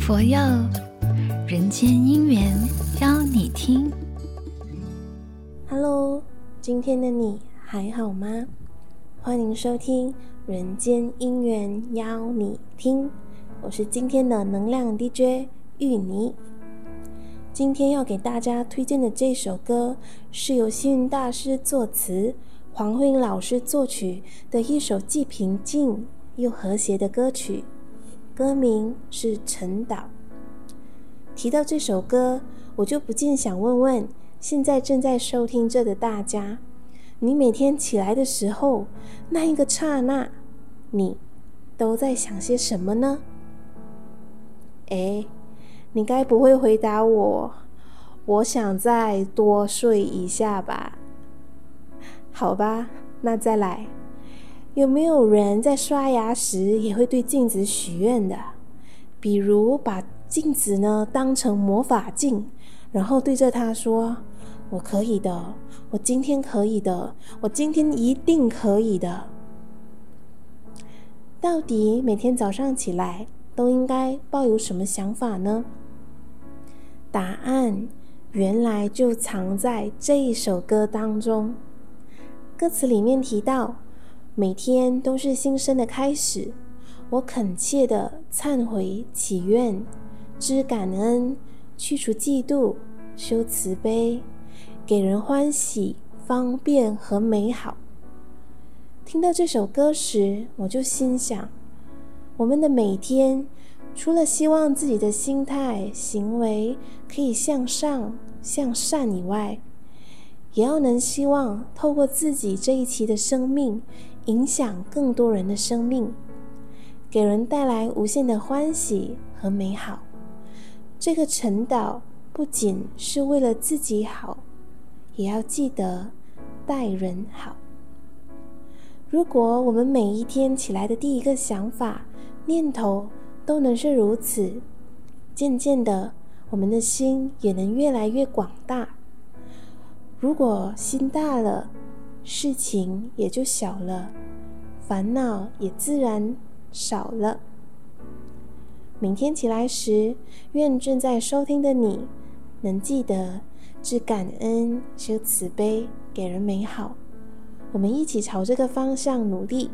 佛佑人间姻缘邀你听。Hello，今天的你还好吗？欢迎收听《人间姻缘邀你听》，我是今天的能量 DJ 玉妮。今天要给大家推荐的这首歌，是由星云大师作词、黄慧英老师作曲的一首既平静又和谐的歌曲。歌名是《晨岛》。提到这首歌，我就不禁想问问现在正在收听着的大家：你每天起来的时候，那一个刹那，你都在想些什么呢？哎，你该不会回答我，我想再多睡一下吧？好吧，那再来。有没有人在刷牙时也会对镜子许愿的？比如把镜子呢当成魔法镜，然后对着它说：“我可以的，我今天可以的，我今天一定可以的。”到底每天早上起来都应该抱有什么想法呢？答案原来就藏在这一首歌当中。歌词里面提到。每天都是新生的开始，我恳切的忏悔、祈愿、知感恩、去除嫉妒、修慈悲，给人欢喜、方便和美好。听到这首歌时，我就心想：我们的每天，除了希望自己的心态、行为可以向上、向善以外，也要能希望透过自己这一期的生命。影响更多人的生命，给人带来无限的欢喜和美好。这个沉岛不仅是为了自己好，也要记得待人好。如果我们每一天起来的第一个想法、念头都能是如此，渐渐的，我们的心也能越来越广大。如果心大了，事情也就小了，烦恼也自然少了。明天起来时，愿正在收听的你能记得知感恩、修慈悲、给人美好。我们一起朝这个方向努力。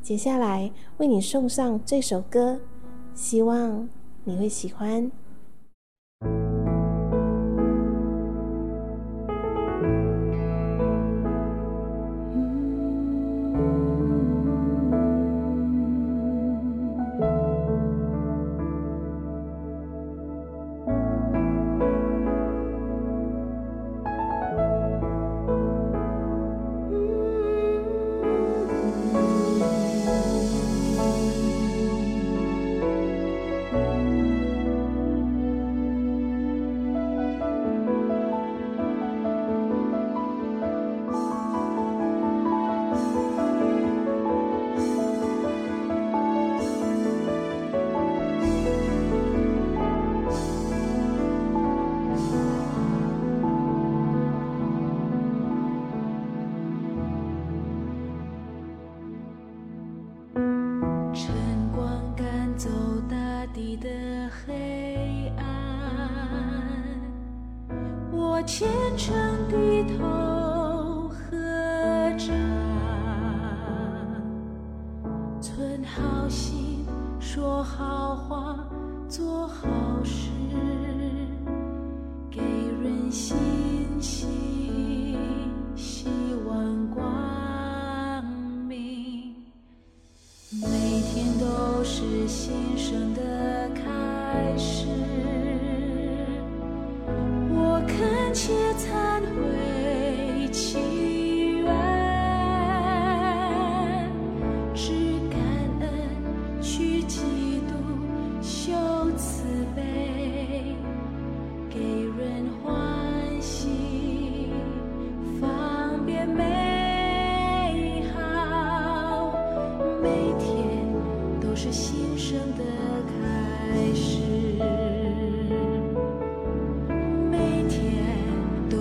接下来为你送上这首歌，希望你会喜欢。虔诚的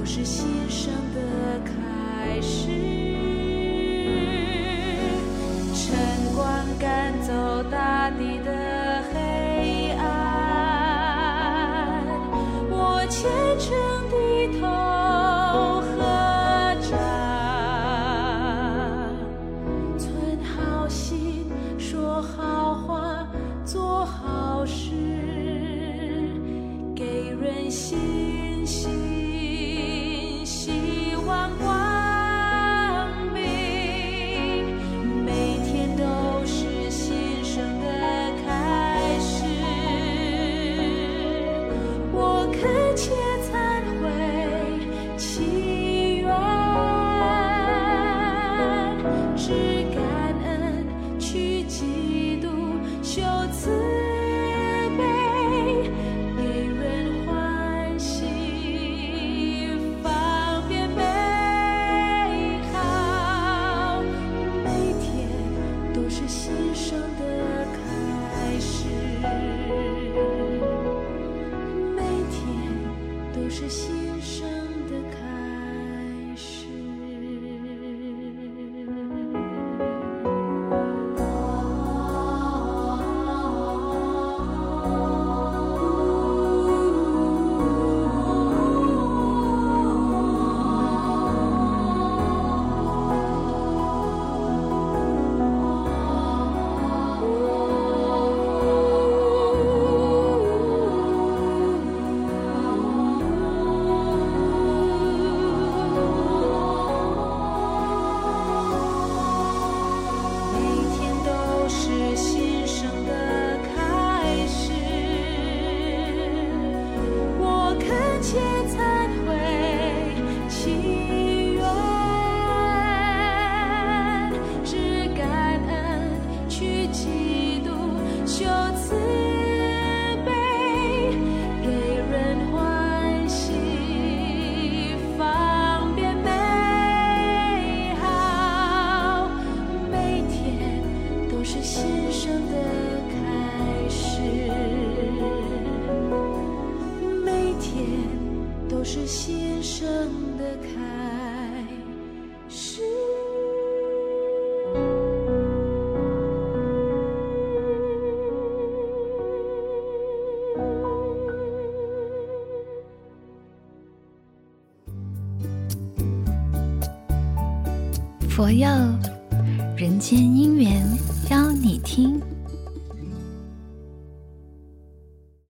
是新生的开始。晨光赶走大 someone 都是心是先生的开始。佛佑，人间姻缘邀你听。